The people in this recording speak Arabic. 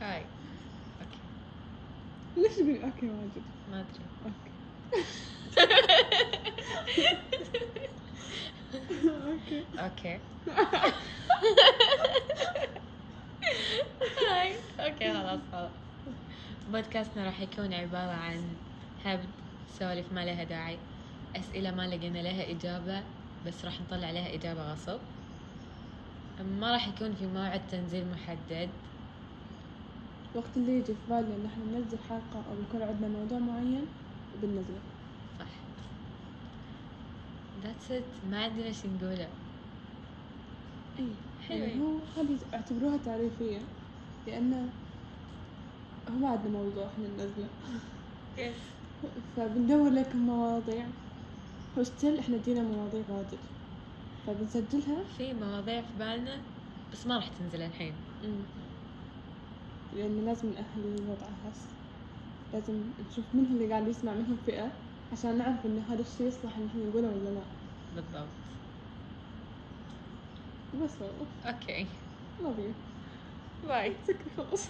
hi okay ليش تقولي okay واجد؟ ما ادري okay okay okay hi okay خلاص خلاص. بودكاستنا راح يكون عبارة عن هبد سوالف ما لها داعي. أسئلة ما لقينا لها إجابة بس راح نطلع عليها إجابة غصب. ما راح يكون في موعد تنزيل محدد. وقت اللي يجي في بالنا إن إحنا ننزل حلقة أو يكون عندنا موضوع معين بننزله صح. that's it ما عندنا شي نقوله. اي حلو. يعني هو هذه اعتبروها تعريفية. لأن هو ما عندنا موضوع إحنا ننزله. yes فبندور لكم مواضيع. و still إحنا عندنا مواضيع واجد. فبنسجلها. في مواضيع في بالنا بس ما راح تنزل الحين. لأن لازم نأهل الوضع هسه لازم نشوف من اللي قاعد يسمع منهم فئة عشان نعرف إن هذا الشيء يصلح إن إحنا نقوله ولا لا. بالضبط. بس والله. okay. Love you. bye سكر خلاص